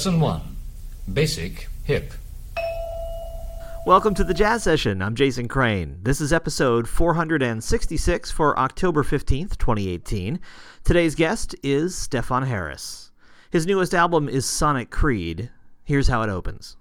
Lesson 1 Basic Hip. Welcome to the Jazz Session. I'm Jason Crane. This is episode 466 for October 15th, 2018. Today's guest is Stefon Harris. His newest album is Sonic Creed. Here's how it opens.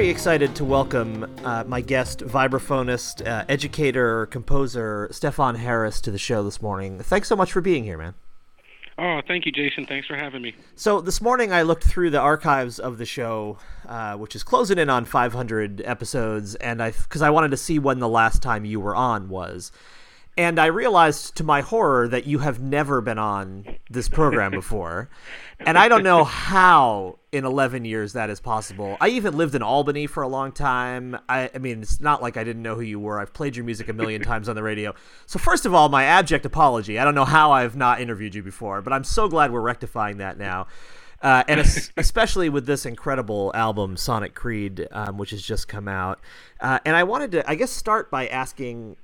Very excited to welcome uh, my guest, vibraphonist, uh, educator, composer, Stefon Harris, to the show this morning. Thanks so much for being here, man. Oh, thank you, Jason. Thanks for having me. So this morning I looked through the archives of the show, uh, which is closing in on 500 episodes, and I because I wanted to see when the last time you were on was, and I realized to my horror that you have never been on this program before, and I don't know how in 11 years that is possible. I even lived in Albany for a long time. I, I mean, it's not like I didn't know who you were. I've played your music a million times on the radio. So first of all, my abject apology. I don't know how I've not interviewed you before, but I'm so glad we're rectifying that now. Uh, and especially with this incredible album, Sonic Creed, um, which has just come out. Uh, and I wanted to, I guess, start by asking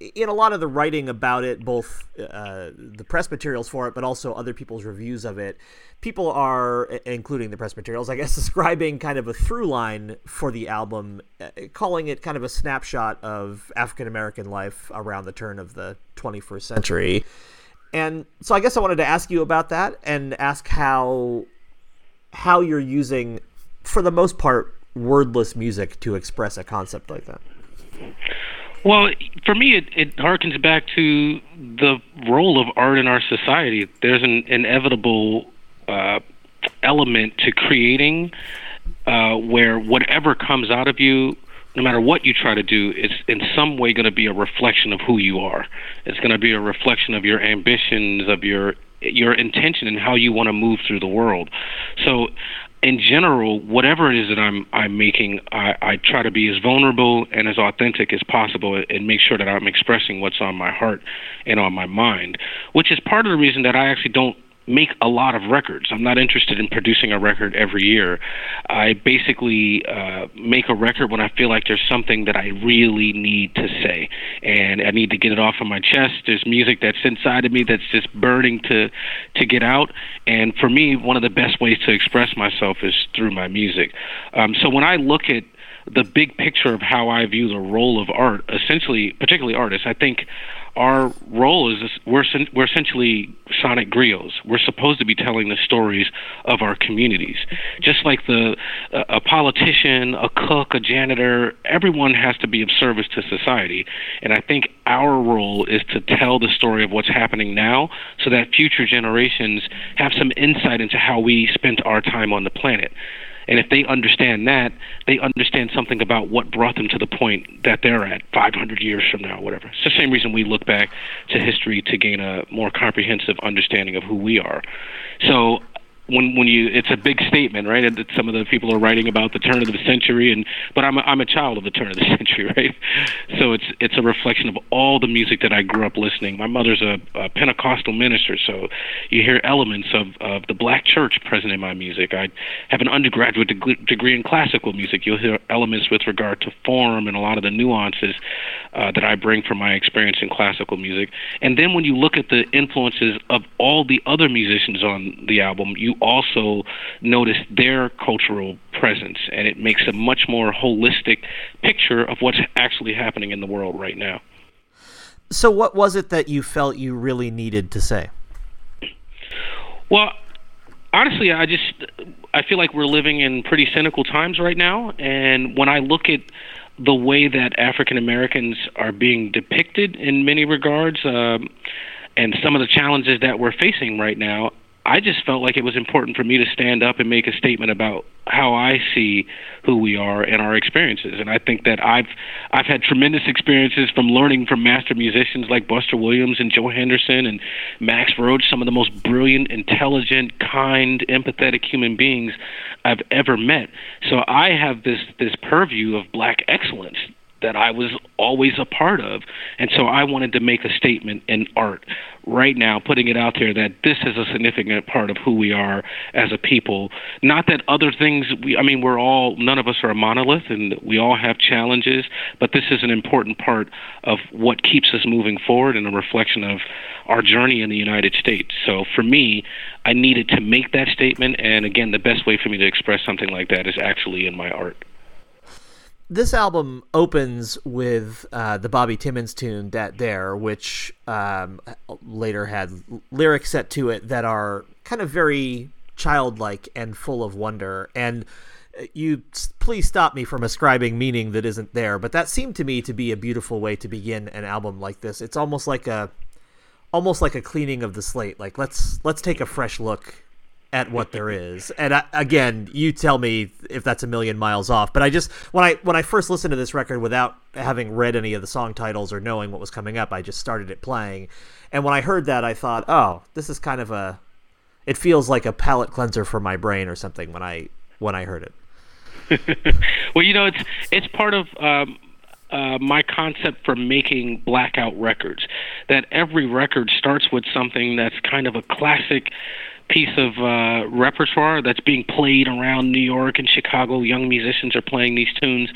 in a lot of the writing about it, both uh, the press materials for it, but also other people's reviews of it, people are, including the press materials, I guess, describing kind of a through line for the album, uh, calling it kind of a snapshot of African American life around the turn of the 21st century. And so I guess I wanted to ask you about that and ask how how you're using, for the most part, wordless music to express a concept like that. Well, for me, it, it harkens back to the role of art in our society. There's an inevitable uh, element to creating uh, where whatever comes out of you, no matter what you try to do, it's in some way going to be a reflection of who you are. It's going to be a reflection of your ambitions, of your your intention and how you want to move through the world. So in general, whatever it is that I'm I'm making, I, I try to be as vulnerable and as authentic as possible, and make sure that I'm expressing what's on my heart and on my mind. Which is part of the reason that I actually don't make a lot of records. I'm not interested in producing a record every year. I basically uh, make a record when I feel like there's something that I really need to say, and I need to get it off of my chest. There's music that's inside of me that's just burning to to get out, and for me, one of the best ways to express myself is through my music. Um, so when I look at the big picture of how I view the role of art, essentially, particularly artists, I think our role is we're we're essentially sonic griots. We're supposed to be telling the stories of our communities, just like the a politician, a cook, a janitor. Everyone has to be of service to society, and I think our role is to tell the story of what's happening now, so that future generations have some insight into how we spent our time on the planet. And if they understand that, they understand something about what brought them to the point that they're at 500 years from now, whatever. It's the same reason we look back to history to gain a more comprehensive understanding of who we are. So when when you it's a big statement right some of the people are writing about the turn of the century and but I'm a, I'm a child of the turn of the century right? So it's it's a reflection of all the music that I grew up listening. My mother's a, a Pentecostal minister so you hear elements of of the black church present in my music. I have an undergraduate deg- degree in classical music. You'll hear elements with regard to form and a lot of the nuances uh, that I bring from my experience in classical music. And then when you look at the influences of all the other musicians on the album you you also notice their cultural presence, and it makes a much more holistic picture of what's actually happening in the world right now. So, what was it that you felt you really needed to say? Well, honestly, I just I feel like we're living in pretty cynical times right now, and when I look at the way that African Americans are being depicted in many regards, um, and some of the challenges that we're facing right now, I just felt like it was important for me to stand up and make a statement about how I see who we are and our experiences. And I think that I've I've had tremendous experiences from learning from master musicians like Buster Williams and Joe Henderson and Max Roach, some of the most brilliant, intelligent, kind, empathetic human beings I've ever met. So I have this this purview of black excellence that I was always a part of. And so I wanted to make a statement in art right now, putting it out there that this is a significant part of who we are as a people. Not that other things, we, I mean, we're all, none of us are a monolith and we all have challenges, but this is an important part of what keeps us moving forward and a reflection of our journey in the United States. So for me, I needed to make that statement. And again, the best way for me to express something like that is actually in my art this album opens with uh, the Bobby Timmons tune "Dat Dere," which um, later had lyrics set to it that are kind of very childlike and full of wonder. And uh, you please stop me from ascribing meaning that isn't there, but that seemed to me to be a beautiful way to begin an album like this. It's almost like a almost like a cleaning of the slate. Like let's let's take a fresh look at what there is. And I, again, you tell me if that's a million miles off. But I just when I when I first listened to this record without having read any of the song titles or knowing what was coming up, I just started it playing. And when I heard that, I thought, oh, this is kind of a. It feels like a palate cleanser for my brain or something when I when I heard it. well, you know, it's it's part of. Um, uh, my concept for making blackout records that every record starts with something that's kind of a classic piece of uh, repertoire that's being played around New York and Chicago. Young musicians are playing these tunes.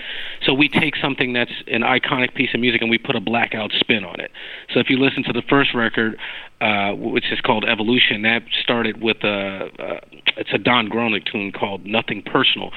So we take something that's an iconic piece of music and we put a blackout spin on it. So if you listen to the first record, uh, which is called Evolution, that started with a, uh, it's a Don Grolnick tune called Nothing Personal,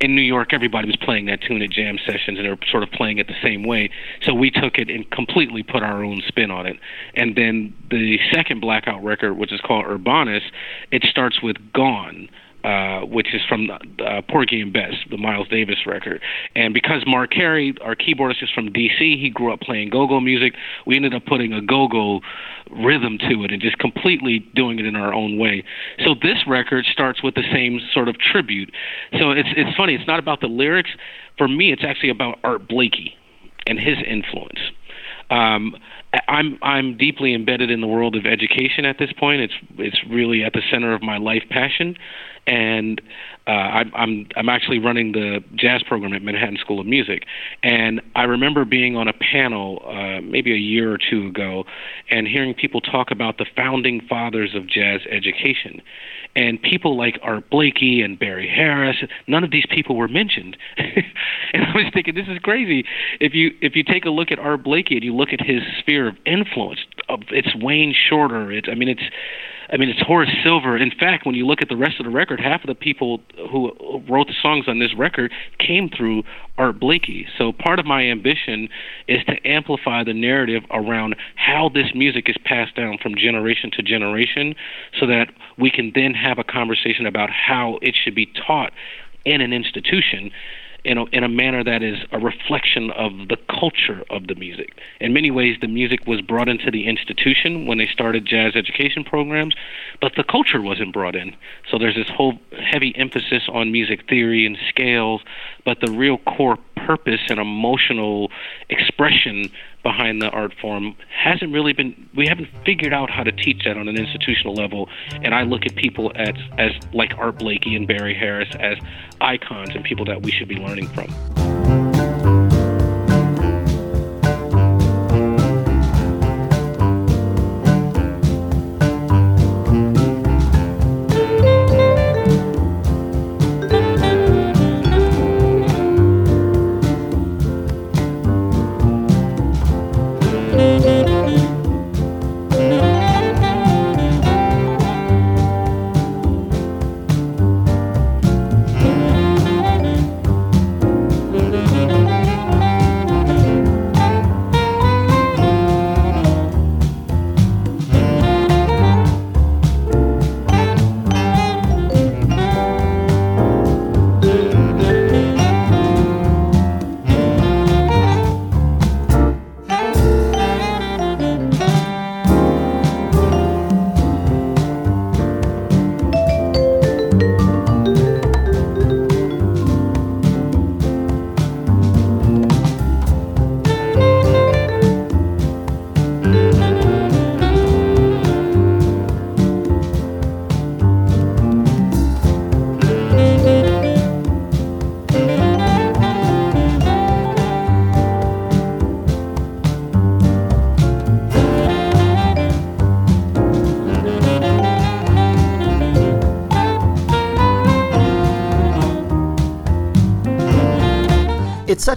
in New York, everybody was playing that tune at jam sessions, and they were sort of playing it the same way. So we took it and completely put our own spin on it. And then the second Blackout record, which is called Urbanus, it starts with Gone uh, which is from uh, Porgy and Bess, the Miles Davis record. And because Marc Cary, our keyboardist, is from D.C., he grew up playing go-go music. We ended up putting a go-go rhythm to it and just completely doing it in our own way. So this record starts with the same sort of tribute. So it's it's funny. It's not about the lyrics. For me, it's actually about Art Blakey and his influence. Um, I'm I'm deeply embedded in the world of education at this point. It's it's really at the center of my life passion, and uh, I'm I'm I'm actually running the jazz program at Manhattan School of Music, and I remember being on a panel uh, maybe a year or two ago, and hearing people talk about the founding fathers of jazz education, and people like Art Blakey and Barry Harris. None of these people were mentioned, and I was thinking this is crazy. If you if you take a look at Art Blakey and you look at his sphere of influence, it's Wayne Shorter. It's I mean it's I mean, it's Horace Silver. In fact, when you look at the rest of the record, half of the people who wrote the songs on this record came through Art Blakey. So part of my ambition is to amplify the narrative around how this music is passed down from generation to generation so that we can then have a conversation about how it should be taught in an institution in a, in a manner that is a reflection of the culture of the music. In many ways, the music was brought into the institution when they started jazz education programs, but the culture wasn't brought in. So there's this whole heavy emphasis on music theory and scales, but the real core purpose and emotional expression behind the art form hasn't really been we haven't figured out how to teach that on an institutional level. And i look at people as as like art blakey and barry harris as icons and people that we should be learning from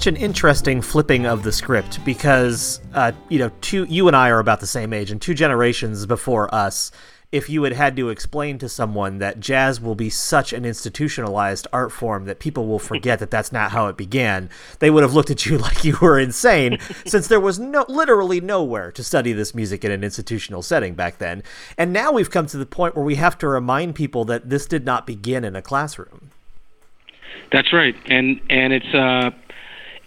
such an interesting flipping of the script because uh, you know two you and I are about the same age and two generations before us if you had had to explain to someone that jazz will be such an institutionalized art form that people will forget that that's not how it began they would have looked at you like you were insane since there was no literally nowhere to study this music in an institutional setting back then. And now we've come to the point where we have to remind people that this did not begin in a classroom. That's right. And and it's uh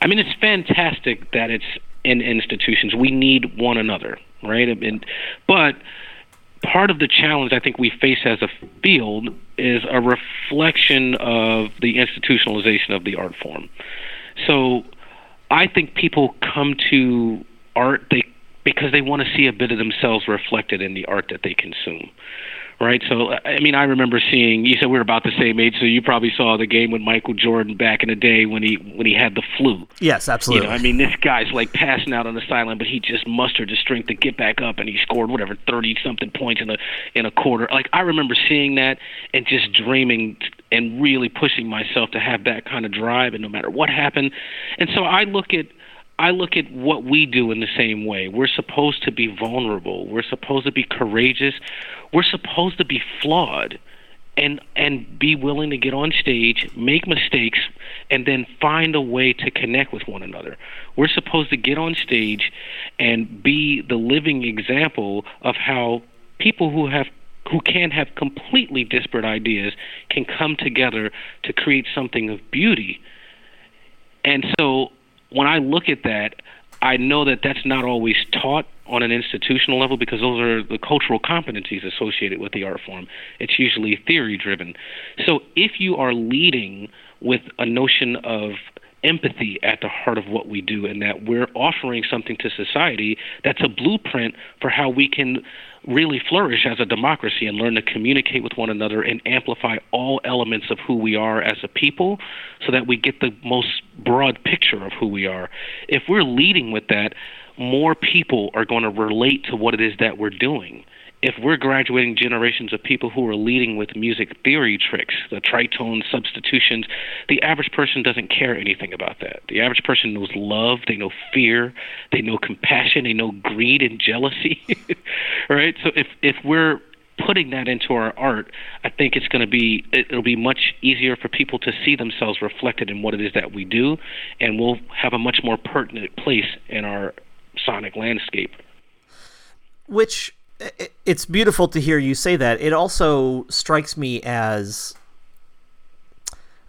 I mean, it's fantastic that it's in institutions. We need one another, right? And, but part of the challenge I think we face as a field is a reflection of the institutionalization of the art form. So I think people come to art they because they want to see a bit of themselves reflected in the art that they consume right? So I mean, I remember seeing. You said we were about the same age, so you probably saw the game with Michael Jordan back in the day when he when he had the flu. Yes, absolutely. You know, I mean, this guy's like passing out on the sideline, but he just mustered the strength to get back up, and he scored whatever thirty something points in a in a quarter. Like I remember seeing that and just dreaming and really pushing myself to have that kind of drive, and no matter what happened. And so I look at I look at what we do in the same way. We're supposed to be vulnerable. We're supposed to be courageous. We're supposed to be flawed and and be willing to get on stage, make mistakes, and then find a way to connect with one another. We're supposed to get on stage and be the living example of how people who have who can have completely disparate ideas can come together to create something of beauty. And so when I look at that, I know that that's not always taught on an institutional level because those are the cultural competencies associated with the art form. It's usually theory driven. So if you are leading with a notion of empathy at the heart of what we do and that we're offering something to society that's a blueprint for how we can really flourish as a democracy and learn to communicate with one another and amplify all elements of who we are as a people so that we get the most broad picture of who we are. If we're leading with that, more people are going to relate to what it is that we're doing if we're graduating generations of people who are leading with music theory tricks, the tritone substitutions, the average person doesn't care anything about that. The average person knows love, they know fear, they know compassion, they know greed and jealousy. right? So if if we're putting that into our art, I think it's going to be it'll be much easier for people to see themselves reflected in what it is that we do, and we'll have a much more pertinent place in our sonic landscape. Which it's beautiful to hear you say that. It also strikes me as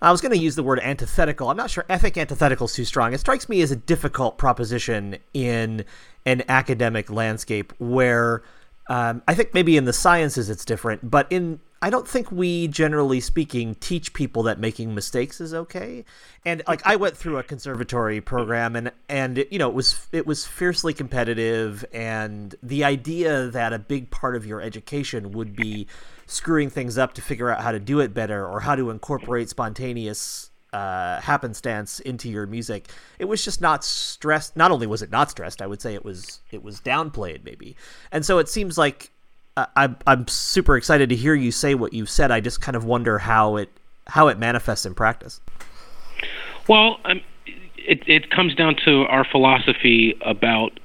I was going to use the word antithetical. I'm not sure. ethic antithetical is too strong. It strikes me as a difficult proposition in an academic landscape where um, I think maybe in the sciences it's different, but in I don't think we, generally speaking, teach people that making mistakes is okay. And like I went through a conservatory program, and and you know it was it was fiercely competitive, and the idea that a big part of your education would be screwing things up to figure out how to do it better or how to incorporate spontaneous uh, happenstance into your music. It was just not stressed. Not only was it not stressed, I would say it was it was downplayed maybe. And so it seems like I'm I'm super excited to hear you say what you've said. I just kind of wonder how it how it manifests in practice. Well, um, it it comes down to our philosophy about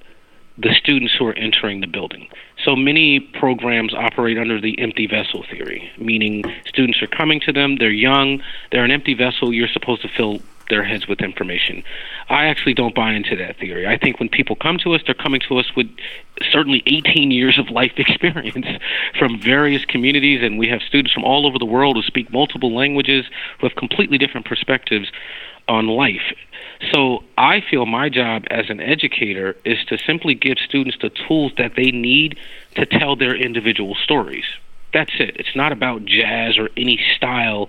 the students who are entering the building. So many programs operate under the empty vessel theory, meaning students are coming to them, they're young, they're an empty vessel, you're supposed to fill their heads with information. I actually don't buy into that theory. I think when people come to us, they're coming to us with certainly 18 years of life experience from various communities, and we have students from all over the world who speak multiple languages who have completely different perspectives on life. So I feel my job as an educator is to simply give students the tools that they need to tell their individual stories. That's it. It's not about jazz or any style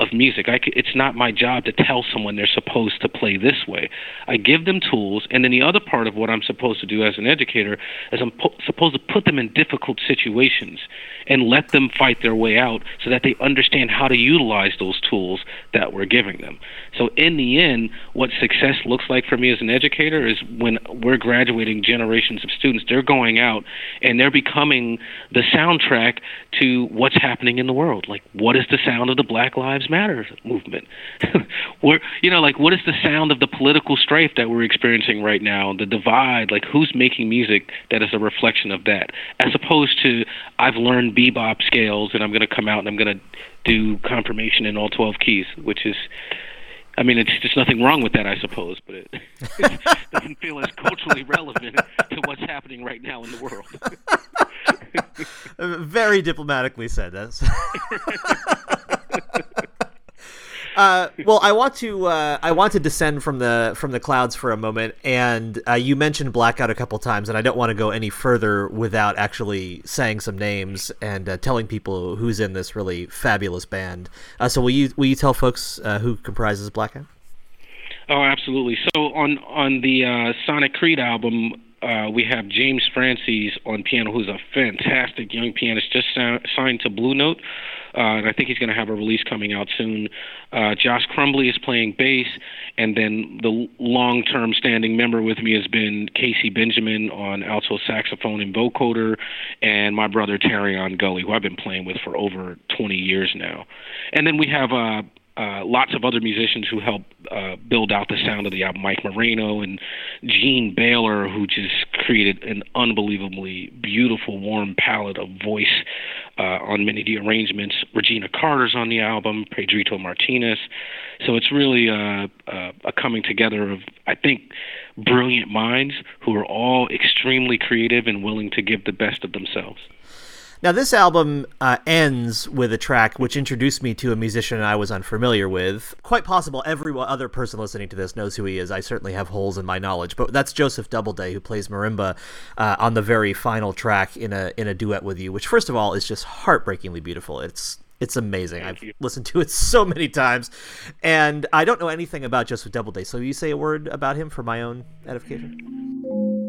of music. I it's not my job to tell someone they're supposed to play this way. I give them tools, and then the other part of what I'm supposed to do as an educator is I'm po- supposed to put them in difficult situations and let them fight their way out so that they understand how to utilize those tools that we're giving them. So in the end, what success looks like for me as an educator is when we're graduating generations of students, they're going out and they're becoming the soundtrack to what's happening in the world. Like what is the sound of the Black Lives Matter movement? Where you know, like what is the sound of the political strife that we're experiencing right now? The divide, like who's making music that is a reflection of that, as opposed to I've learned bebop scales and I'm going to come out and I'm going to do confirmation in all 12 keys, which is I mean, it's just nothing wrong with that, I suppose, but it, it doesn't feel as culturally relevant to what's happening right now in the world. Very diplomatically said. That's. Uh, well, I want to uh, I want to descend from the from the clouds for a moment, and uh, you mentioned Blackout a couple times, and I don't want to go any further without actually saying some names and uh, telling people who's in this really fabulous band. Uh, so will you will you tell folks who comprises Blackout? Oh, absolutely. So on on the Sonic Creed album, uh, we have James Francis on piano, who's a fantastic young pianist, just signed to Blue Note. Uh, and I think he's going to have a release coming out soon. Uh, Josh Crumbly is playing bass, and then the long-term standing member with me has been Casey Benjamin on alto saxophone and vocoder, and my brother Terreon Gully, who I've been playing with for over 20 years now. And then we have uh, uh, lots of other musicians who help uh, build out the sound of the album. Mike Moreno and Jean Baylor, who just created an unbelievably beautiful, warm palette of voice uh, on many of the arrangements. Regina Carter's on the album, Pedrito Martinez. So it's really a, a, a coming together of, I think, brilliant minds who are all extremely creative and willing to give the best of themselves. Now, this album uh, ends with a track which introduced me to a musician I was unfamiliar with. Quite possible every other person listening to this knows who he is. I certainly have holes in my knowledge, but that's Joseph Doubleday who plays marimba uh, on the very final track in a in a duet with you. Which, first of all, is just heartbreakingly beautiful. It's it's amazing. Thank I've you. listened to it so many times, and I don't know anything about Joseph Doubleday. So, you say a word about him for my own edification.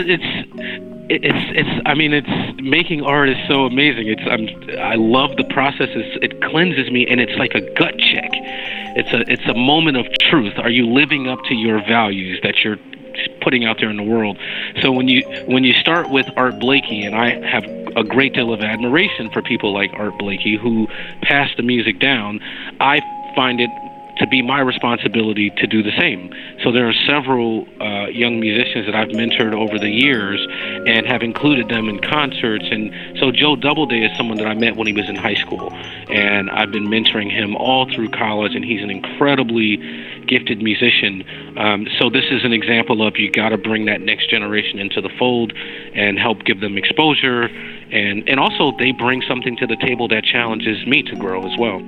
Know, it's it's it's I mean it's making art is so amazing. It's I'm I love the process. It's, it cleanses me and it's like a gut check. It's a it's a moment of truth. Are you living up to your values that you're putting out there in the world? So when you when you start with Art Blakey and I have a great deal of admiration for people like Art Blakey who pass the music down, I find it to be my responsibility to do the same. So there are several uh, young musicians that I've mentored over the years and have included them in concerts. And so Joe Doubleday is someone that I met when he was in high school, and I've been mentoring him all through college, and he's an incredibly gifted musician. Um, so this is an example of you got to bring that next generation into the fold and help give them exposure, and and also they bring something to the table that challenges me to grow as well.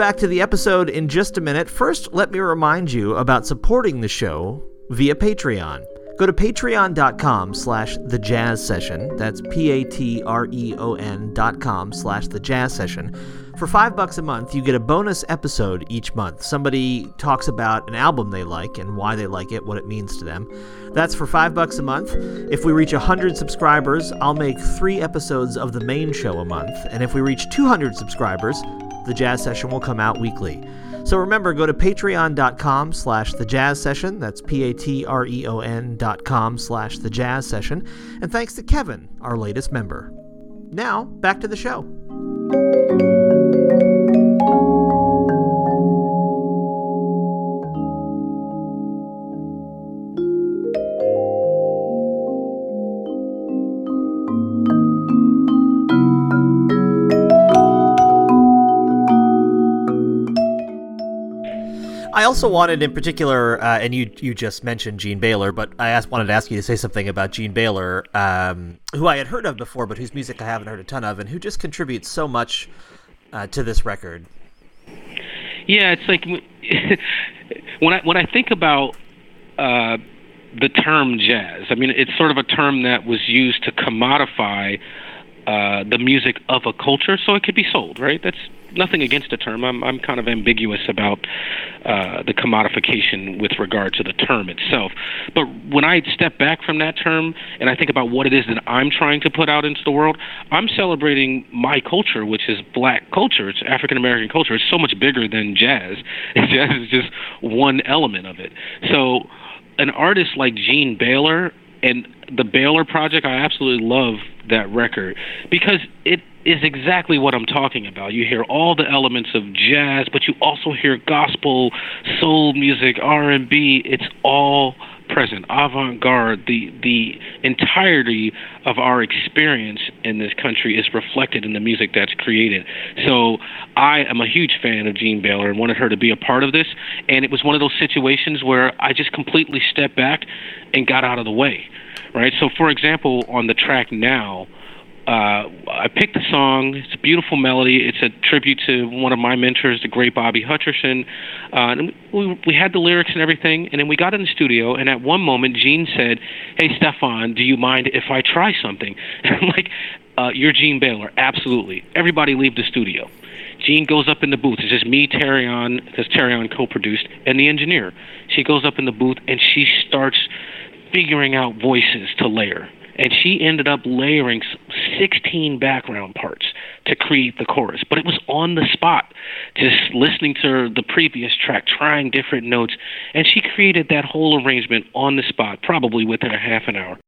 Back to the episode in just a minute. First, let me remind you about supporting the show via Patreon. Go to patreon.com slash the jazz session. That's P-A-T-R-E-O-N dot com slash the jazz session. For five bucks a month, you get a bonus episode each month. Somebody talks about an album they like and why they like it, what it means to them. That's for five bucks a month. If we reach 100 subscribers, I'll make three episodes of the main show a month. And if we reach 200 subscribers, the jazz session will come out weekly. So remember, go to patreon.com slash the jazz session. That's P-A-T-R-E-O-N dot com slash the jazz session. And thanks to Kevin, our latest member. Now, back to the show. Also wanted, in particular, uh, and you you just mentioned Jean Baylor, but I asked, wanted to ask you to say something about Jean Baylor, um, who I had heard of before, but whose music I haven't heard a ton of, and who just contributes so much uh, to this record. Yeah, it's like when I when I think about uh, the term jazz, I mean, it's sort of a term that was used to commodify uh, the music of a culture, so it could be sold, right? That's nothing against the term. I'm I'm kind of ambiguous about uh, the commodification with regard to the term itself. But when I step back from that term and I think about what it is that I'm trying to put out into the world, I'm celebrating my culture, which is black culture. It's African American culture. It's so much bigger than jazz. jazz is just one element of it. So an artist like Jean Baylor and the Baylor Project, I absolutely love that record because it is exactly what I'm talking about. You hear all the elements of jazz, but you also hear gospel, soul music, R&B. It's all present. Avant-garde. The the entirety of our experience in this country is reflected in the music that's created. So I am a huge fan of Jean Baylor and wanted her to be a part of this. And it was one of those situations where I just completely stepped back and got out of the way. Right. So for example, on the track now uh, I picked the song. It's a beautiful melody. It's a tribute to one of my mentors, the great Bobby Hutcherson. Uh, and we, we had the lyrics and everything, and then we got in the studio. And at one moment, Jean said, "Hey, Stefon, do you mind if I try something?" And I'm like, uh, "You're Jean Baylor, absolutely. Everybody leave the studio." Jean goes up in the booth. It's just me, Terreon, because Terreon co-produced, and the engineer. She goes up in the booth and she starts figuring out voices to layer and she ended up layering 16 background parts to create the chorus. But it was on the spot, just listening to the previous track, trying different notes, and she created that whole arrangement on the spot, probably within a half an hour.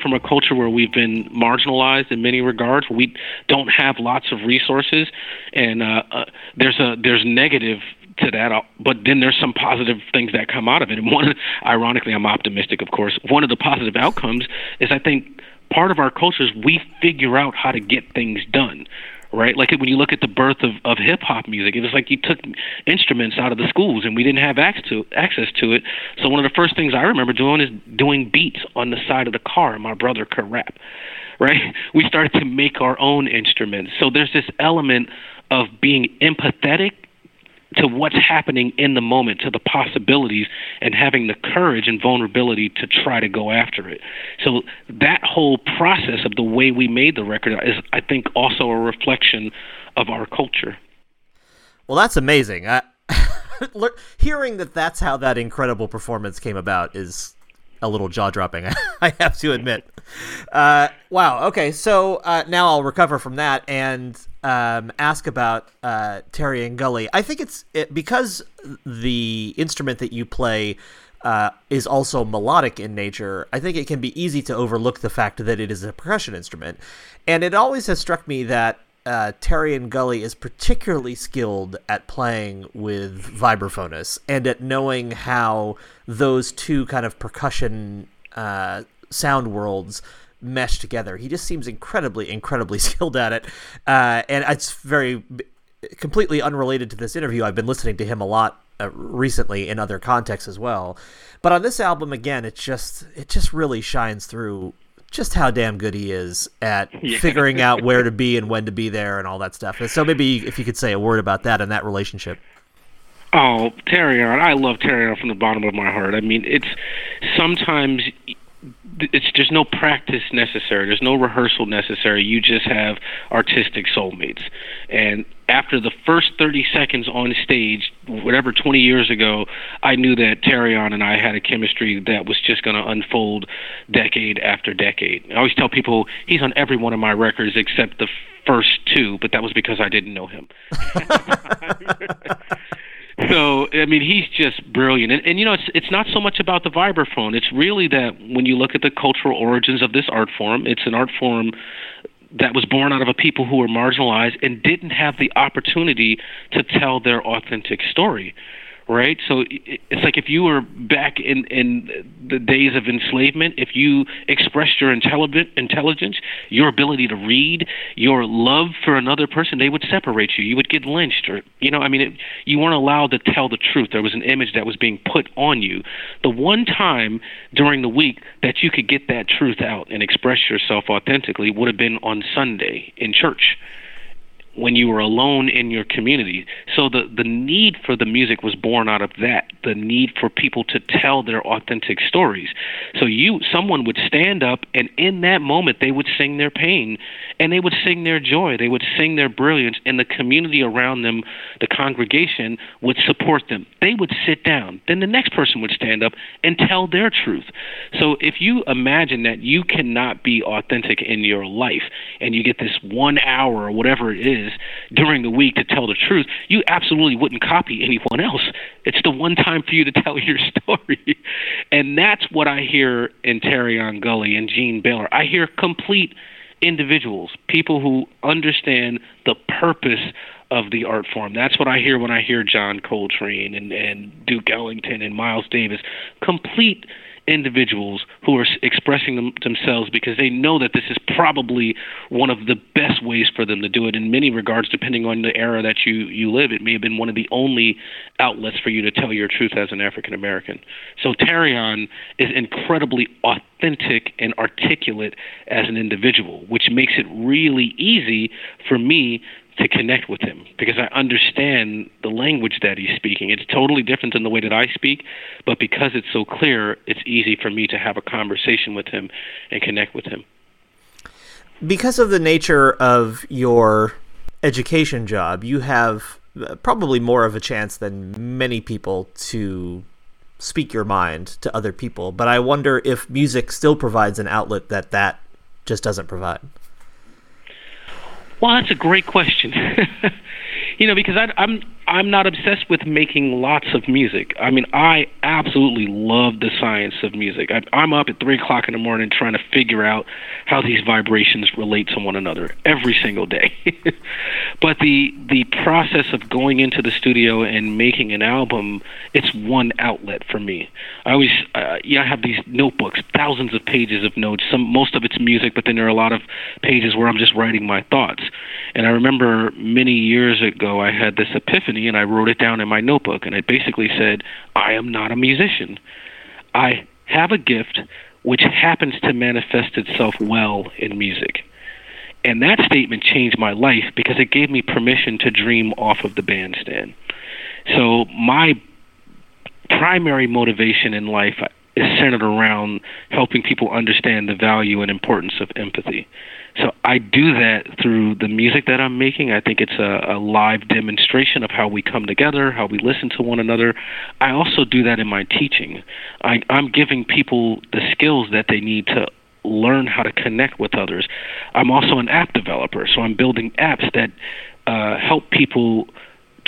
From a culture where we've been marginalized in many regards. We don't have lots of resources, and uh, uh, there's a there's negative to that, uh, but then there's some positive things that come out of it. And one, ironically, I'm optimistic, of course. One of the positive outcomes is I think part of our culture is we figure out how to get things done right? Like when you look at the birth of, of hip hop music, it was like you took instruments out of the schools and we didn't have access to access to it. So one of the first things I remember doing is doing beats on the side of the car. My brother could rap, right? We started to make our own instruments. So there's this element of being empathetic to what's happening in the moment, to the possibilities, and having the courage and vulnerability to try to go after it. So that whole process of the way we made the record is, I think, also a reflection of our culture. Well, that's amazing. I, hearing that that's how that incredible performance came about is a little jaw dropping. I have to admit. Uh, wow. Okay. So uh, now I'll recover from that and um, ask about uh, Terreon Gully. I think it's it, because the instrument that you play uh, is also melodic in nature, I think it can be easy to overlook the fact that it is a percussion instrument. And it always has struck me that uh, Terreon Gully is particularly skilled at playing with vibraphonists and at knowing how those two kind of percussion uh, sound worlds mesh together. He just seems incredibly, incredibly skilled at it. Uh, and it's very completely unrelated to this interview. I've been listening to him a lot uh, recently in other contexts as well. But on this album, again, it just it just really shines through just how damn good he is at yeah. figuring out where to be and when to be there and all that stuff. And so maybe if you could say a word about that and that relationship. Oh, Terreon, I love Terreon from the bottom of my heart. I mean, it's sometimes it's there's no practice necessary. There's no rehearsal necessary. You just have artistic soulmates. And after the first 30 seconds on stage, whatever 20 years ago, I knew that Terreon and I had a chemistry that was just going to unfold decade after decade. I always tell people he's on every one of my records except the first two, but that was because I didn't know him. so I mean, he's just brilliant, and, and you know, it's it's not so much about the vibraphone. It's really that when you look at the cultural origins of this art form, it's an art form that was born out of a people who were marginalized and didn't have the opportunity to tell their authentic story right? So it's like if you were back in in the days of enslavement, if you expressed your intelligent intelligence, your ability to read, your love for another person, they would separate you. You would get lynched, or you know, I mean, it, you weren't allowed to tell the truth. There was an image that was being put on you. The one time during the week that you could get that truth out and express yourself authentically would have been on Sunday in church when you were alone in your community. So the the need for the music was born out of that, the need for people to tell their authentic stories. So you someone would stand up and in that moment they would sing their pain and they would sing their joy, they would sing their brilliance and the community around them, the congregation would support them. They would sit down. Then the next person would stand up and tell their truth. So if you imagine that you cannot be authentic in your life and you get this 1 hour or whatever it is during the week to tell the truth, you absolutely wouldn't copy anyone else. It's the one time for you to tell your story. and that's what I hear in Terreon Gully and Jean Baylor. I hear complete individuals, people who understand the purpose of the art form. That's what I hear when I hear John Coltrane and, and Duke Ellington and Miles Davis. Complete individuals who are expressing them, themselves because they know that this is probably one of the best ways for them to do it. In many regards depending on the era that you you live it may have been one of the only outlets for you to tell your truth as an African American so Terreon is incredibly authentic and articulate as an individual which makes it really easy for me to connect with him because I understand the language that he's speaking. It's totally different than the way that I speak, but because it's so clear, it's easy for me to have a conversation with him and connect with him. Because of the nature of your education job, you have uh, probably more of a chance than many people to speak your mind to other people. But I wonder if music still provides an outlet that that just doesn't provide. Well, that's a great question. you know, because I, I'm I'm not obsessed with making lots of music. I mean, I absolutely love the science of music. I, I'm up at three o'clock in the morning trying to figure out how these vibrations relate to one another every single day. but the the process of going into the studio and making an album, it's one outlet for me. I always, uh, yeah, I have these notebooks, thousands of pages of notes. Some most of it's music, but then there are a lot of pages where I'm just writing my thoughts. And I remember many years ago, I had this epiphany and I wrote it down in my notebook. And it basically said, I am not a musician. I have a gift which happens to manifest itself well in music. And that statement changed my life because it gave me permission to dream off of the bandstand. So my primary motivation in life is centered around helping people understand the value and importance of empathy. So I do that through the music that I'm making. I think it's a, a live demonstration of how we come together, how we listen to one another. I also do that in my teaching. I, I'm giving people the skills that they need to learn how to connect with others. I'm also an app developer, so I'm building apps that uh, help people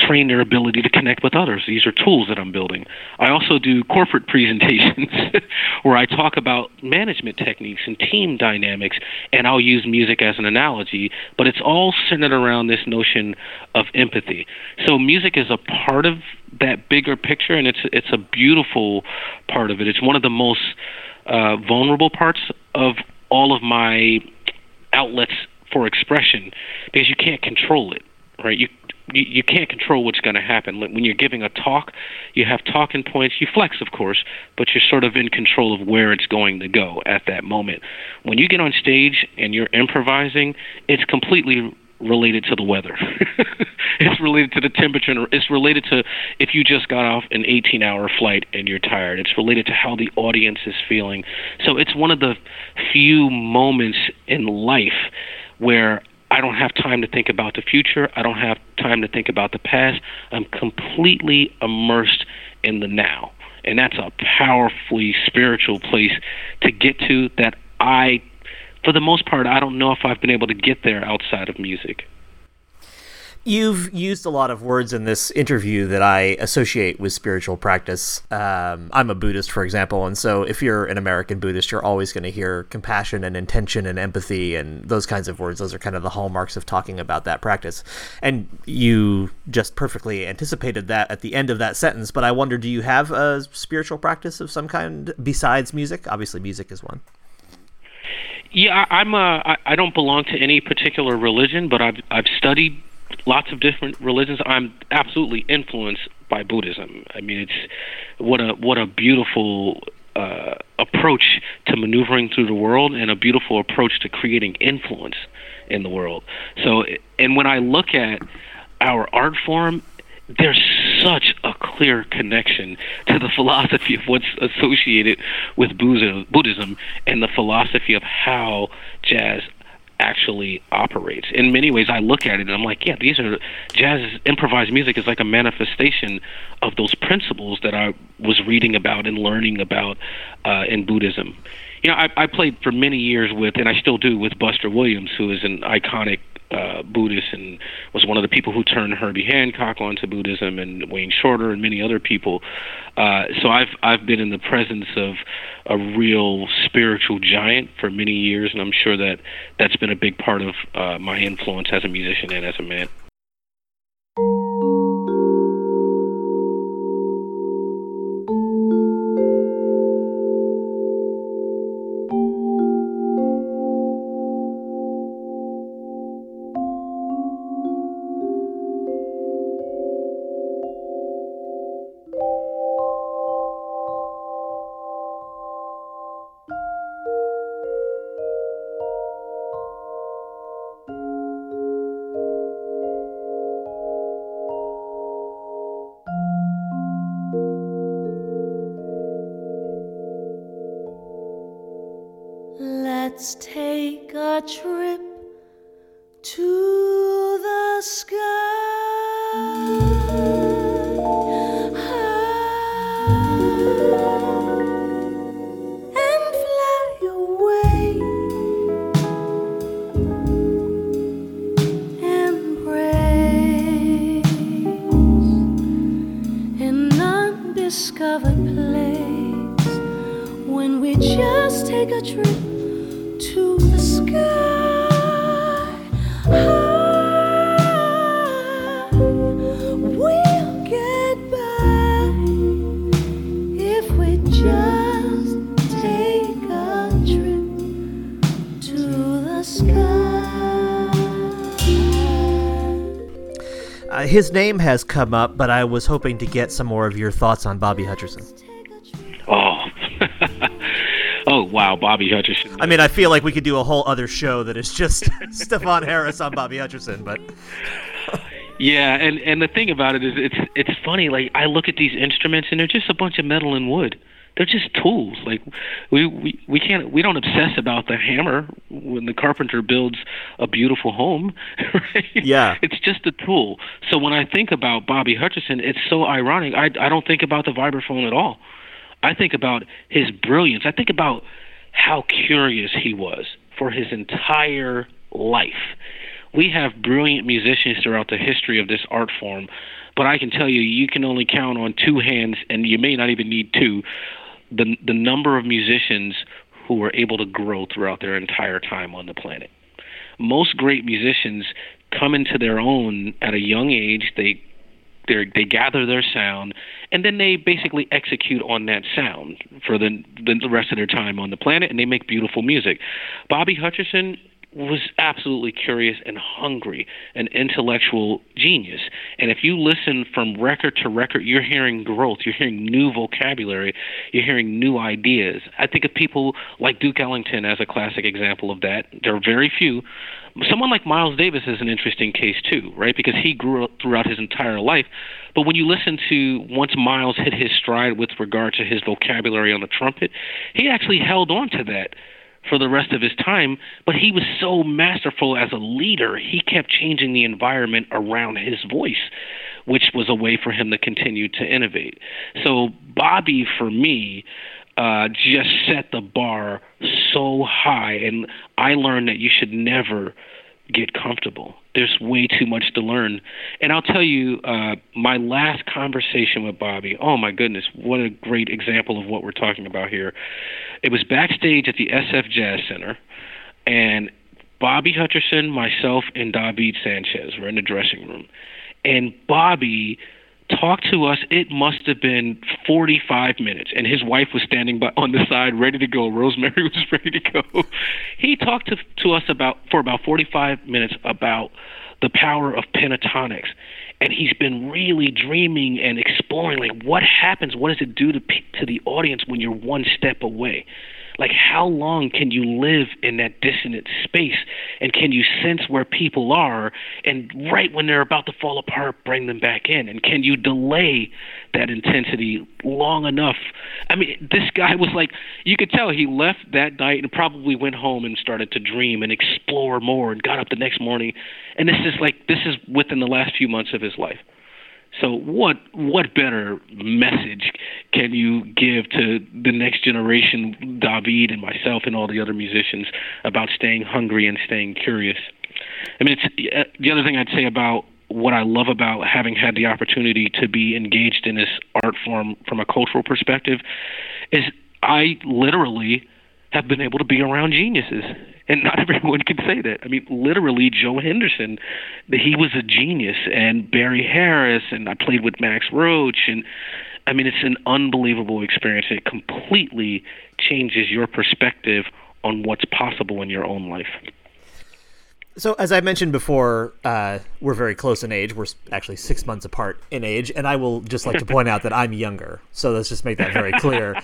train their ability to connect with others. These are tools that I'm building. I also do corporate presentations where I talk about management techniques and team dynamics, and I'll use music as an analogy, but it's all centered around this notion of empathy. So music is a part of that bigger picture, and it's it's a beautiful part of it. It's one of the most uh, vulnerable parts of all of my outlets for expression because you can't control it right you you, you can't control what's going to happen. When you're giving a talk, you have talking points. You flex, of course, but you're sort of in control of where it's going to go at that moment. When you get on stage and you're improvising, it's completely related to the weather. it's related to the temperature. It's related to if you just got off an 18 hour flight and you're tired. It's related to how the audience is feeling. So it's one of the few moments in life where I don't have time to think about the future. I don't have time to think about the past. I'm completely immersed in the now. And that's a powerfully spiritual place to get to that I, for the most part, I don't know if I've been able to get there outside of music. You've used a lot of words in this interview that I associate with spiritual practice. Um, I'm a Buddhist, for example, and so if you're an American Buddhist, you're always going to hear compassion and intention and empathy and those kinds of words. Those are kind of the hallmarks of talking about that practice. And you just perfectly anticipated that at the end of that sentence. But I wonder, do you have a spiritual practice of some kind besides music? Obviously, music is one. Yeah, I'm. A, I, I don't belong to any particular religion, but I've I've studied lots of different religions. I'm absolutely influenced by Buddhism. I mean, it's what a what a beautiful uh, approach to maneuvering through the world, and a beautiful approach to creating influence in the world. So, and when I look at our art form, there's such a clear connection to the philosophy of what's associated with Buddhism and the philosophy of how jazz actually operates. In many ways, I look at it and I'm like, yeah, these are jazz improvised music is like a manifestation of those principles that I was reading about and learning about uh, in Buddhism. You know, I, I played for many years with, and I still do, with Buster Williams, who is an iconic uh, Buddhist and was one of the people who turned Herbie Hancock onto Buddhism, and Wayne Shorter and many other people. Uh, so I've I've been in the presence of a real spiritual giant for many years, and I'm sure that that's been a big part of uh, my influence as a musician and as a man. His name has come up, but I was hoping to get some more of your thoughts on Bobby Hutcherson. Oh. oh wow, Bobby Hutcherson. I mean, I feel like we could do a whole other show that is just Stefon Harris on Bobby Hutcherson, but Yeah, and and the thing about it is, it's it's funny. Like I look at these instruments, and they're just a bunch of metal and wood. They're just tools. Like we, we we can't we don't obsess about the hammer when the carpenter builds a beautiful home. Right? Yeah, it's just a tool. So when I think about Bobby Hutcherson, it's so ironic. I I don't think about the vibraphone at all. I think about his brilliance. I think about how curious he was for his entire life. We have brilliant musicians throughout the history of this art form, but I can tell you, you can only count on two hands, and you may not even need two, the the number of musicians who were able to grow throughout their entire time on the planet. Most great musicians come into their own at a young age. They they they gather their sound and then they basically execute on that sound for the the rest of their time on the planet and they make beautiful music. Bobby Hutcherson was absolutely curious and hungry, an intellectual genius. And if you listen from record to record, you're hearing growth, you're hearing new vocabulary, you're hearing new ideas. I think of people like Duke Ellington as a classic example of that. There are very few. Someone like Miles Davis is an interesting case too, right? Because he grew up throughout his entire life. But when you listen to once Miles hit his stride with regard to his vocabulary on the trumpet, he actually held on to that for the rest of his time, but he was so masterful as a leader, he kept changing the environment around his voice, which was a way for him to continue to innovate. So, Bobby, for me, uh, just set the bar so high, and I learned that you should never get comfortable. There's way too much to learn. And I'll tell you, uh, my last conversation with Bobby, oh my goodness, what a great example of what we're talking about here. It was backstage at the SF Jazz Center, and Bobby Hutcherson, myself, and David Sanchez were in the dressing room. And Bobby talked to us. It must have been 45 minutes, and his wife was standing by on the side, ready to go. Rosemary was ready to go. He talked to to us about for about 45 minutes about the power of pentatonics, and he's been really dreaming and exploring like what happens, what does it do to to the audience when you're one step away like how long can you live in that dissonant space? And can you sense where people are and right when they're about to fall apart bring them back in? And can you delay that intensity long enough? I mean this guy was like you could tell he left that night and probably went home and started to dream and explore more and got up the next morning. And this is like this is within the last few months of his life so what what better message can you give to the next generation, David and myself and all the other musicians about staying hungry and staying curious? I mean, it's uh, the other thing I'd say about what I love about having had the opportunity to be engaged in this art form from a cultural perspective is I literally have been able to be around geniuses and not everyone can say that. I mean, literally, Joe Henderson, he was a genius, and Barry Harris, and I played with Max Roach, and I mean, it's an unbelievable experience. It completely changes your perspective on what's possible in your own life. So, as I mentioned before, uh, we're very close in age. We're actually six months apart in age, and I will just like to point out that I'm younger. So let's just make that very clear.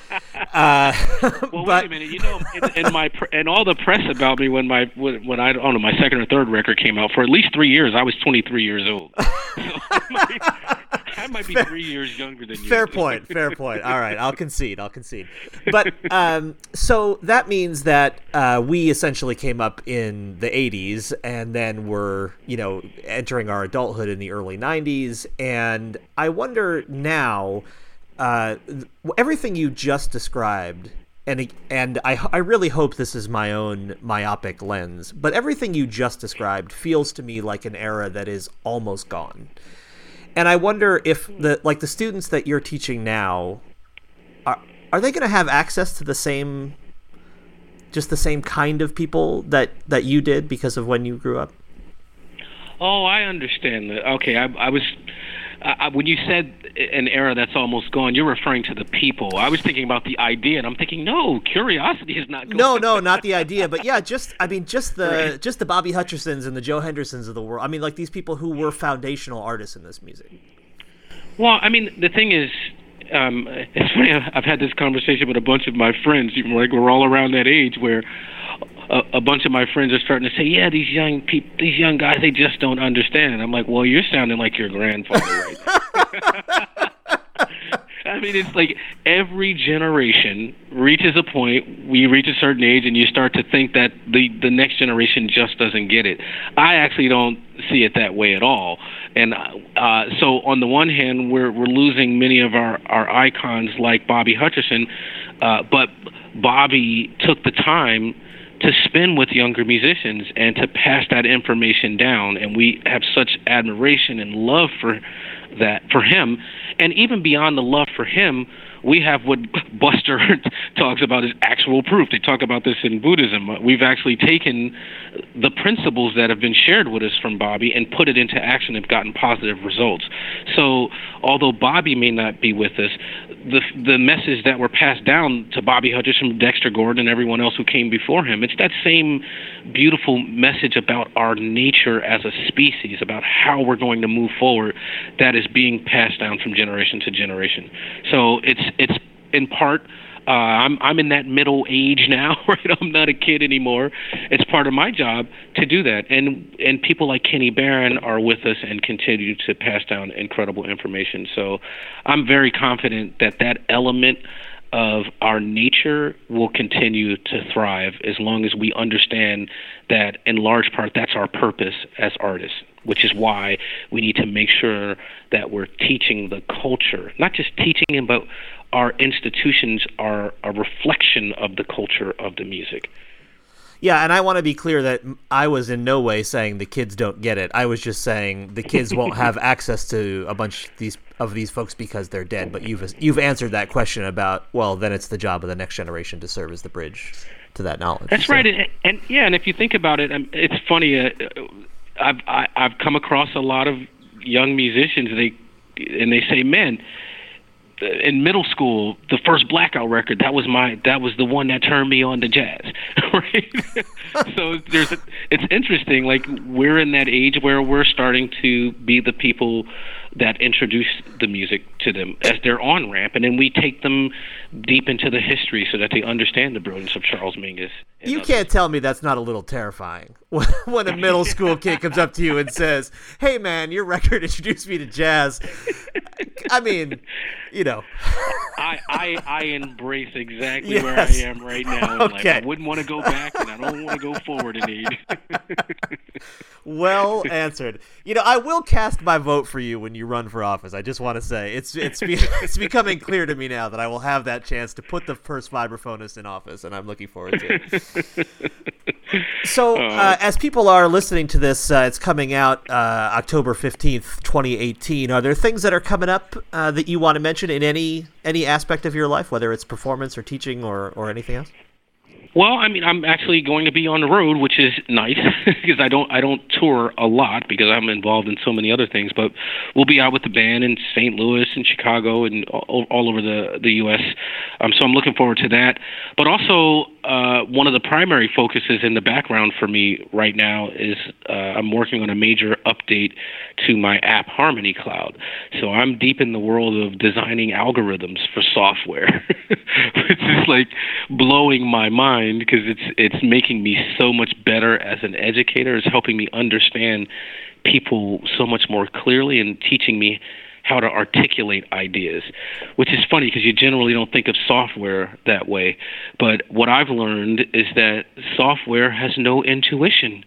Uh, well, but... wait a minute. You know, in, in my and all the press about me when my when, when I don't know my second or third record came out for at least three years, I was 23 years old. I might be fair, three years younger than you. Fair point. Fair point. All right, I'll concede. I'll concede. But um, so that means that uh, we essentially came up in the '80s, and then we're you know entering our adulthood in the early '90s. And I wonder now, uh, everything you just described and and I I really hope this is my own myopic lens, but everything you just described feels to me like an era that is almost gone. And I wonder if the like the students that you're teaching now are are they going to have access to the same just the same kind of people that that you did because of when you grew up? Oh, I understand that. Okay, I, I was uh, when you said an era that's almost gone, you're referring to the people. I was thinking about the idea, and I'm thinking, no, curiosity is not. No, no, not the idea, but yeah, just I mean, just the right. just the Bobby Hutchersons and the Joe Hendersons of the world. I mean, like these people who were foundational artists in this music. Well, I mean, the thing is, um, it's funny. I've had this conversation with a bunch of my friends. Even like we're all around that age where a, bunch of my friends are starting to say, "Yeah, these young people, these young guys, they just don't understand." And I'm like, "Well, you're sounding like your grandfather right I mean, it's like every generation reaches a point, we reach a certain age, and you start to think that the the next generation just doesn't get it. I actually don't see it that way at all. And uh, so, on the one hand, we're we're losing many of our our icons like Bobby Hutcherson, uh, but Bobby took the time to spend with younger musicians and to pass that information down. And we have such admiration and love for that for him. And even beyond the love for him we have what Buster talks about as actual proof. They talk about this in Buddhism. We've actually taken the principles that have been shared with us from Bobby and put it into action and gotten positive results. So, although Bobby may not be with us, the the message that were passed down to Bobby Hutcherson, Dexter Gordon, and everyone else who came before him, it's that same beautiful message about our nature as a species, about how we're going to move forward, that is being passed down from generation to generation. So it's it's in part uh, I'm I'm in that middle age now, right? I'm not a kid anymore. It's part of my job to do that, and and people like Kenny Barron are with us and continue to pass down incredible information. So, I'm very confident that that element of our nature will continue to thrive as long as we understand that, in large part, that's our purpose as artists which is why we need to make sure that we're teaching the culture, not just teaching it, but our institutions are a reflection of the culture of the music. Yeah, and I want to be clear that I was in no way saying the kids don't get it. I was just saying the kids won't have access to a bunch of these of these folks because they're dead. But you've you've answered that question about well, then it's the job of the next generation to serve as the bridge to that knowledge. That's so. right, and, and, yeah, and if you think about it, um, it's funny. Uh, I've I, have i have come across a lot of young musicians. They and they say, man in middle school, the first blackout record that was my that was the one that turned me on to jazz. Right. so there's a, it's interesting. Like we're in that age where we're starting to be the people that introduce the music to them as their on ramp, and then we take them deep into the history so that they understand the brilliance of Charles Mingus. You others. can't tell me that's not a little terrifying when a middle school kid comes up to you and says, "Hey, man, your record introduced me to jazz." I mean, you know. I, I I embrace exactly yes. where I am right now. Okay. Like, I wouldn't want to go back, and I don't want to go forward in age. well answered. You know, I will cast my vote for you when you run for office. I just want to say it's it's it's becoming clear to me now that I will have that chance to put the first vibraphonist in office, and I'm looking forward to it. so, uh, uh, as people are listening to this, uh, it's coming out uh, October fifteenth, twenty eighteen. Are there things that are coming up uh, that you want to mention in any any aspect of your life, whether it's performance or teaching or or anything else? Well, I mean, I'm actually going to be on the road, which is nice because I don't I don't tour a lot because I'm involved in so many other things. But we'll be out with the band in St. Louis and Chicago and all, all over the the U.S. Um, so I'm looking forward to that. But also, uh, one of the primary focuses in the background for me right now is uh, I'm working on a major update to my app Harmony Cloud. So I'm deep in the world of designing algorithms for software, which is like blowing my mind because it's it's making me so much better as an educator. It's helping me understand people so much more clearly and teaching me how to articulate ideas, which is funny because you generally don't think of software that way. But what I've learned is that software has no intuition.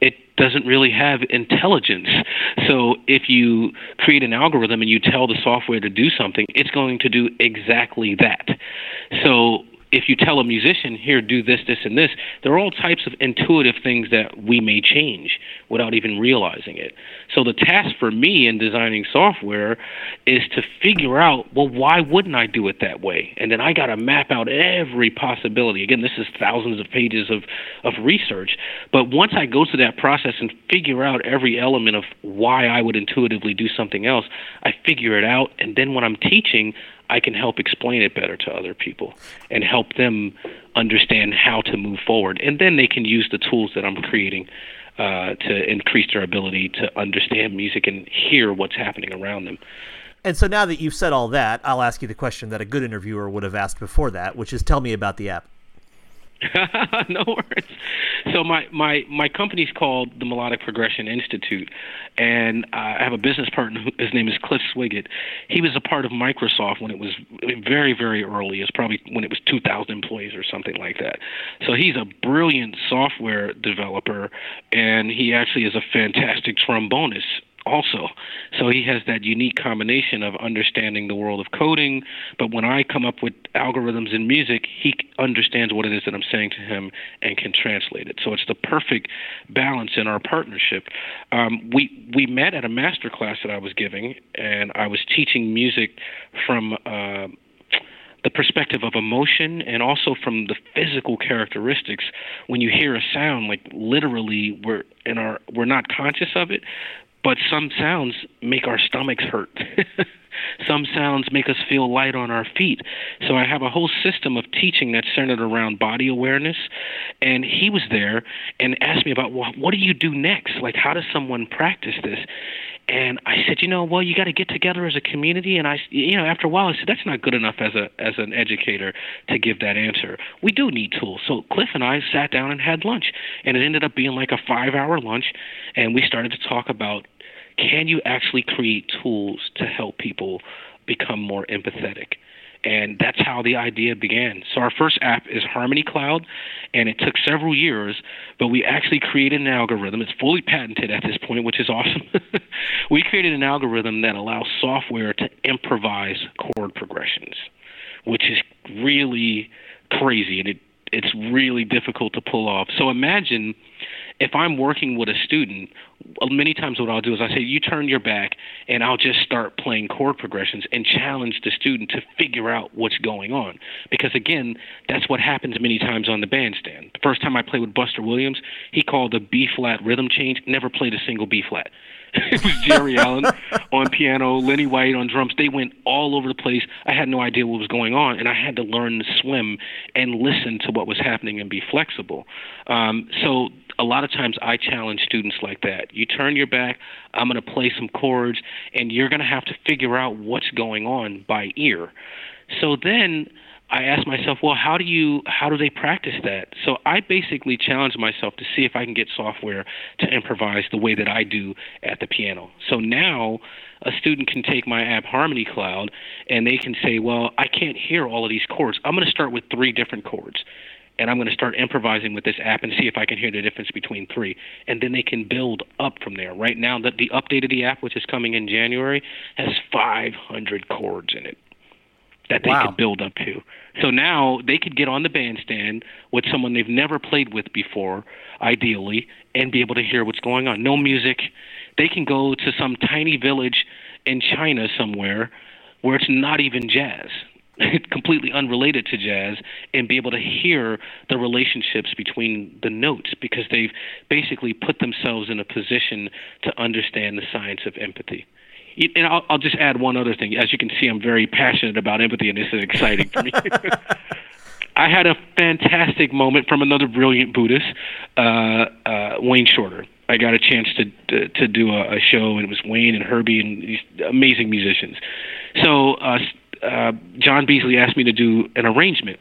It doesn't really have intelligence. So if you create an algorithm and you tell the software to do something, it's going to do exactly that. So if you tell a musician, here, do this, this, and this, there are all types of intuitive things that we may change without even realizing it. So the task for me in designing software is to figure out, well, why wouldn't I do it that way? And then I got to map out every possibility. Again, this is thousands of pages of, of research. But once I go through that process and figure out every element of why I would intuitively do something else, I figure it out. And then when I'm teaching, I can help explain it better to other people and help them understand how to move forward. And then they can use the tools that I'm creating uh, to increase their ability to understand music and hear what's happening around them. And so now that you've said all that, I'll ask you the question that a good interviewer would have asked before that, which is tell me about the app. no worries. So my my my company's called the Melodic Progression Institute, and I have a business partner. His name is Cliff Swiggett. He was a part of Microsoft when it was very very early. It's probably when it was 2,000 employees or something like that. So he's a brilliant software developer, and he actually is a fantastic trombonist also. So he has that unique combination of understanding the world of coding, but when I come up with algorithms in music, he understands what it is that I'm saying to him and can translate it. So it's the perfect balance in our partnership. Um, we we met at a master class that I was giving, and I was teaching music from. Uh, the perspective of emotion and also from the physical characteristics when you hear a sound like literally we're in our we're not conscious of it but some sounds make our stomachs hurt. some sounds make us feel light on our feet. So I have a whole system of teaching that's centered around body awareness. And he was there and asked me about, well, what do you do next? Like, how does someone practice this? And I said, you know, well, you got to get together as a community. And I, you know, after a while, I said that's not good enough as a as an educator to give that answer. We do need tools. So Cliff and I sat down and had lunch, and it ended up being like a five hour lunch, and we started to talk about can you actually create tools to help people become more empathetic? And that's how the idea began. So our first app is Harmony Cloud, and it took several years, but we actually created an algorithm. It's fully patented at this point, which is awesome. we created an algorithm that allows software to improvise chord progressions, which is really crazy, and it it's really difficult to pull off. So imagine if I'm working with a student, uh, many times what I'll do is I say, you turn your back, and I'll just start playing chord progressions and challenge the student to figure out what's going on. Because again, that's what happens many times on the bandstand. The first time I played with Buster Williams, he called a B flat rhythm change, never played a single B flat. it was Geri Allen on piano, Lenny White on drums. They went all over the place. I had no idea what was going on, and I had to learn to swim and listen to what was happening and be flexible. Um, so a lot of times I challenge students like that. You turn your back, I'm going to play some chords, and you're going to have to figure out what's going on by ear. So then I asked myself, well, how do you how do they practice that? So I basically challenged myself to see if I can get software to improvise the way that I do at the piano. So now a student can take my app Harmony Cloud and they can say, well, I can't hear all of these chords. I'm going to start with three different chords. And I'm going to start improvising with this app and see if I can hear the difference between three. And then they can build up from there. Right now, the, the update of the app, which is coming in January, has 500 chords in it that they wow. could build up to. So now they could get on the bandstand with someone they've never played with before, ideally, and be able to hear what's going on. No music. They can go to some tiny village in China somewhere where it's not even jazz. completely unrelated to jazz and be able to hear the relationships between the notes because they've basically put themselves in a position to understand the science of empathy and I'll, I'll just add one other thing. As you can see, I'm very passionate about empathy, and this is exciting for me. I had a fantastic moment from another brilliant Buddhist, uh, uh, Wayne Shorter. I got a chance to to, to do a, a show, and it was Wayne and Herbie and these amazing musicians. So uh, uh, John Beasley asked me to do an arrangement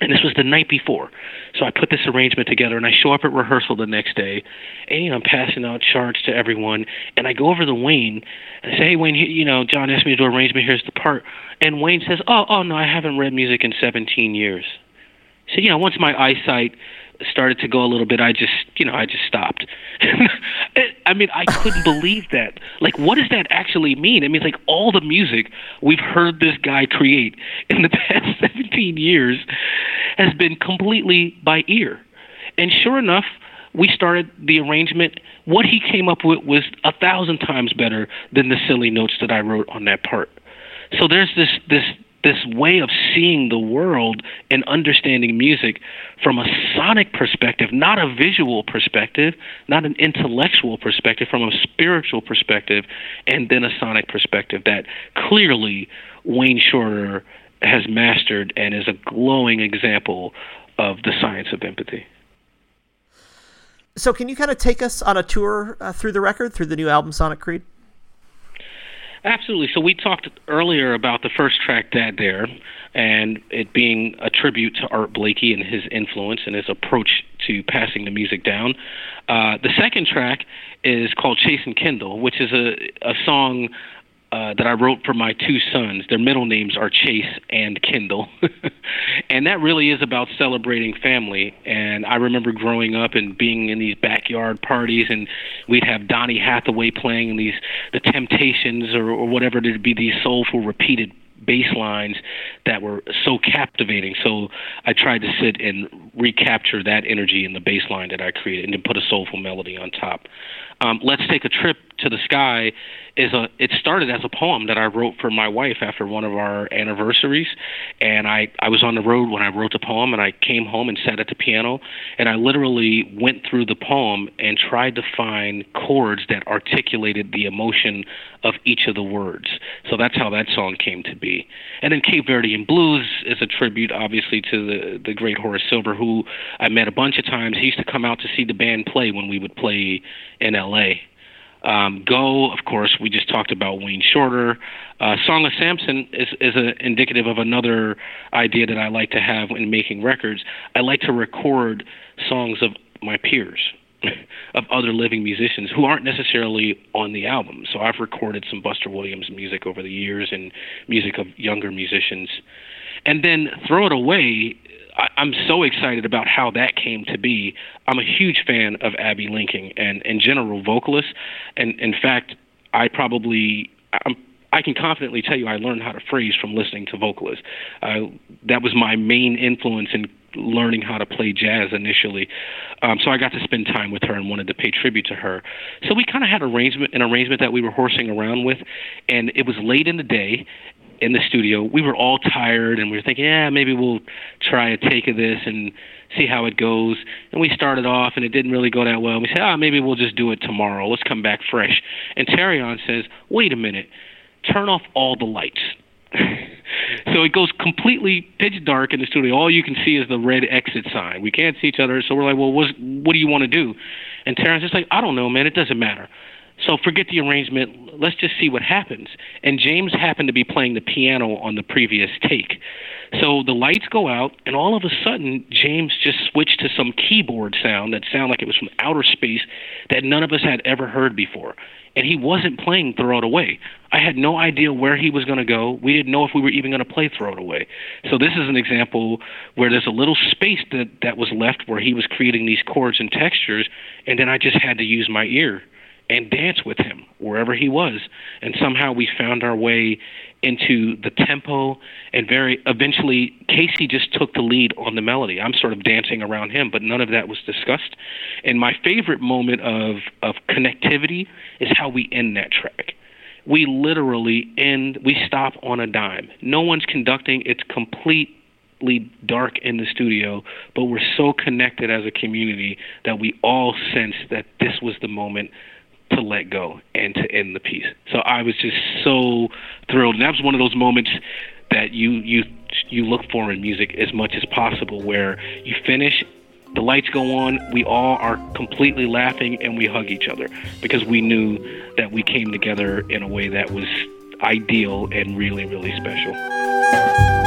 and this was the night before. So I put this arrangement together and I show up at rehearsal the next day and I'm passing out charts to everyone and I go over to Wayne and I say, Hey Wayne, you know, John asked me to do arrangement, here's the part and Wayne says, Oh, oh no, I haven't read music in seventeen years. So, you know, once my eyesight started to go a little bit, I just, you know, I just stopped. I mean, I couldn't believe that. Like, what does that actually mean? I mean, like all the music we've heard this guy create in the past 17 years has been completely by ear. And sure enough, we started the arrangement. What he came up with was a thousand times better than the silly notes that I wrote on that part. So there's this this this way of seeing the world and understanding music from a sonic perspective, not a visual perspective, not an intellectual perspective, from a spiritual perspective, and then a sonic perspective that clearly Wayne Shorter has mastered and is a glowing example of the science of empathy. So, can you kind of take us on a tour uh, through the record, through the new album, Sonic Creed? Absolutely. So we talked earlier about the first track, Dat Dere, and it being a tribute to Art Blakey and his influence and his approach to passing the music down. Uh, the second track is called Chase and Kindle, which is a, a song uh, that I wrote for my two sons. Their middle names are Chase and Kindle. and that really is about celebrating family. And I remember growing up and being in these backyard parties, and we'd have Donny Hathaway playing in these, the Temptations or, or whatever to be these soulful, repeated bass lines that were so captivating. So I tried to sit and recapture that energy in the bass line that I created and then put a soulful melody on top. Um, Let's Take a Trip to the Sky is a it started as a poem that I wrote for my wife after one of our anniversaries. And I I was on the road when I wrote the poem and I came home and sat at the piano and I literally went through the poem and tried to find chords that articulated the emotion of each of the words. So that's how that song came to be. And then Cape Verdean Blues is a tribute obviously to the the great Horace Silver who I met a bunch of times. He used to come out to see the band play when we would play in LA um, Go, of course, we just talked about Wayne Shorter. Uh, Song of Samson is is a, indicative of another idea that I like to have when making records. I like to record songs of my peers, of other living musicians who aren't necessarily on the album. So I've recorded some Buster Williams music over the years and music of younger musicians. And then Throw It Away I, I'm so excited about how that came to be. I'm a huge fan of Abbey Lincoln and general vocalists, and in fact, I probably I'm I can confidently tell you I learned how to phrase from listening to vocalists. Uh, that was my main influence in learning how to play jazz initially. Um, so I got to spend time with her and wanted to pay tribute to her. So we kind of had arrangement an arrangement that we were horsing around with, and it was late in the day, in the studio, we were all tired and we were thinking, yeah, maybe we'll try a take of this and see how it goes. And we started off and it didn't really go that well. We said, ah, oh, maybe we'll just do it tomorrow. Let's come back fresh. And Terreon says, wait a minute, turn off all the lights. so it goes completely pitch dark in the studio. All you can see is the red exit sign. We can't see each other, so we're like, well, what do you want to do? And Terreon's just like, I don't know, man. It doesn't matter. So forget the arrangement. Let's just see what happens. And James happened to be playing the piano on the previous take. So the lights go out, and all of a sudden, James just switched to some keyboard sound that sounded like it was from outer space that none of us had ever heard before. And he wasn't playing Throw It Away. I had no idea where he was going to go. We didn't know if we were even going to play Throw It Away. So this is an example where there's a little space that, that was left where he was creating these chords and textures, and then I just had to use my ear and dance with him wherever he was. And somehow we found our way into the tempo and very eventually Casey just took the lead on the melody. I'm sort of dancing around him, but none of that was discussed. And my favorite moment of of connectivity is how we end that track. We literally end we stop on a dime. No one's conducting, it's completely dark in the studio, but we're so connected as a community that we all sense that this was the moment to let go and to end the piece. So I was just so thrilled, and that was one of those moments that you you you look for in music as much as possible, where you finish. The lights go on. We all are completely laughing and we hug each other because we knew that we came together in a way that was ideal and really, really special.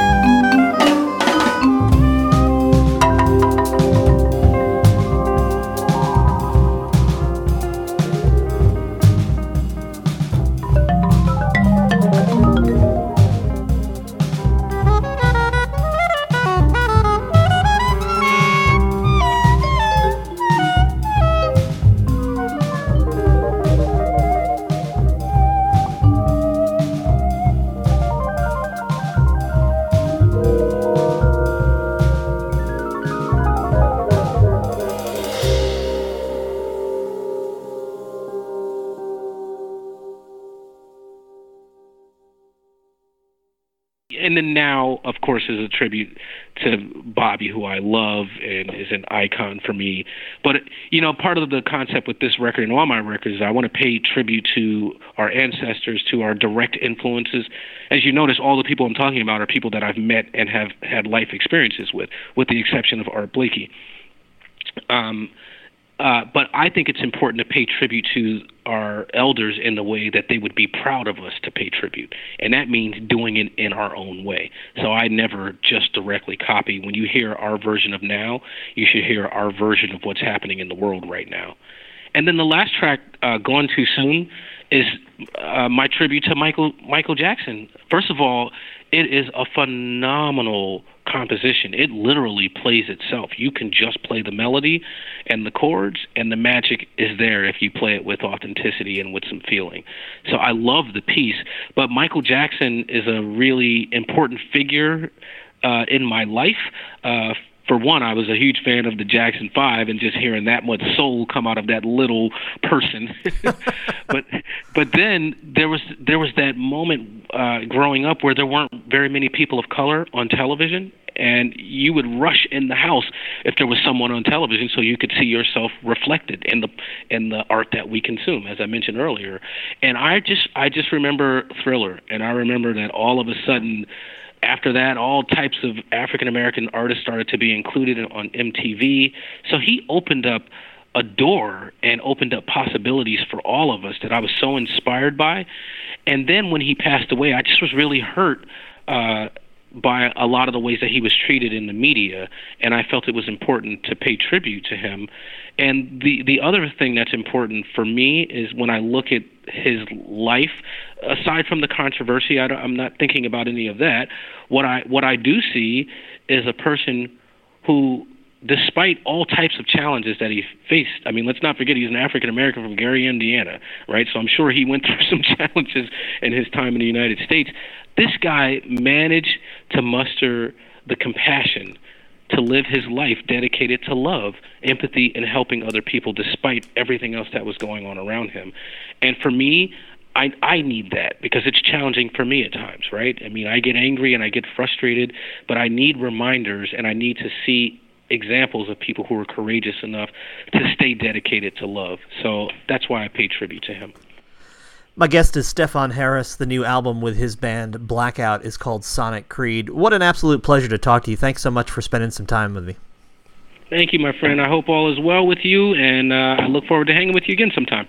Now, of course, is a tribute to Bobby, who I love and is an icon for me. But you know, part of the concept with this record and all my records is I want to pay tribute to our ancestors, to our direct influences. As you notice, all the people I'm talking about are people that I've met and have had life experiences with, with the exception of Art Blakey. Um, uh, but I think it's important to pay tribute to our elders in the way that they would be proud of us to pay tribute. And that means doing it in our own way. So I never just directly copy. When you hear our version of now, you should hear our version of what's happening in the world right now. And then the last track, uh, Gone Too Soon, is uh, my tribute to Michael Michael Jackson. First of all, it is a phenomenal composition. It literally plays itself. You can just play the melody and the chords, and the magic is there if you play it with authenticity and with some feeling. So I love the piece. But Michael Jackson is a really important figure uh, in my life. Uh, for one, I was a huge fan of the Jackson Five, and just hearing that much soul come out of that little person. but but then there was there was that moment uh, growing up where there weren't very many people of color on television, and you would rush in the house if there was someone on television, so you could see yourself reflected in the in the art that we consume, as I mentioned earlier. And I just I just remember Thriller, and I remember that all of a sudden after that, all types of African American artists started to be included on MTV. So he opened up a door and opened up possibilities for all of us that I was so inspired by. And then when he passed away, I just was really hurt uh, by a lot of the ways that he was treated in the media, and I felt it was important to pay tribute to him. And the the other thing that's important for me is when I look at his life, aside from the controversy, I am not thinking about any of that. What I what I do see is a person who, despite all types of challenges that he faced, I mean, let's not forget he's an African American from Gary, Indiana, right? So I'm sure he went through some challenges in his time in the United States. This guy managed to muster the compassion to live his life dedicated to love, empathy, and helping other people despite everything else that was going on around him. And for me, I I need that because it's challenging for me at times, right? I mean, I get angry and I get frustrated, but I need reminders and I need to see examples of people who are courageous enough to stay dedicated to love. So that's why I pay tribute to him. My guest is Stefon Harris. The new album with his band Blackout is called Sonic Creed. What an absolute pleasure to talk to you. Thanks so much for spending some time with me. Thank you, my friend. I hope all is well with you, and uh, I look forward to hanging with you again sometime.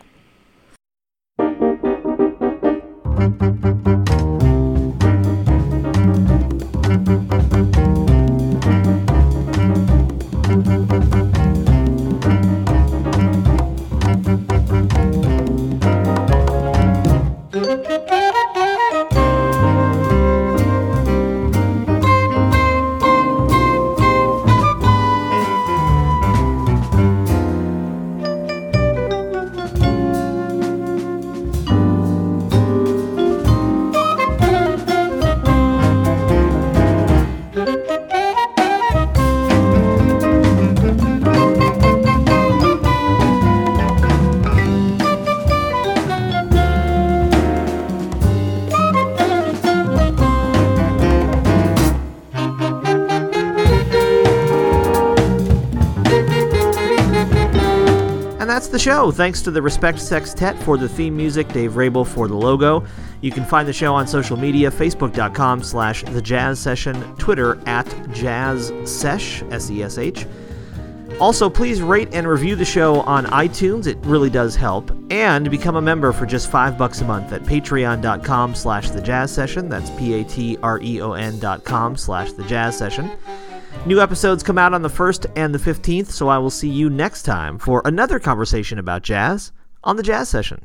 The show. Thanks to the Respect Sextet for the theme music, Dave Rabel for the logo. You can find the show on social media, facebook.com slash the jazz session, Twitter at jazz sesh, S-E-S-H. Also, please rate and review the show on iTunes. It really does help. And become a member for just five bucks a month at patreon.com slash the jazz session. That's P-A-T-R-E-O-N dot com slash the jazz session. New episodes come out on the 1st and the 15th, so I will see you next time for another conversation about jazz on the Jazz Session.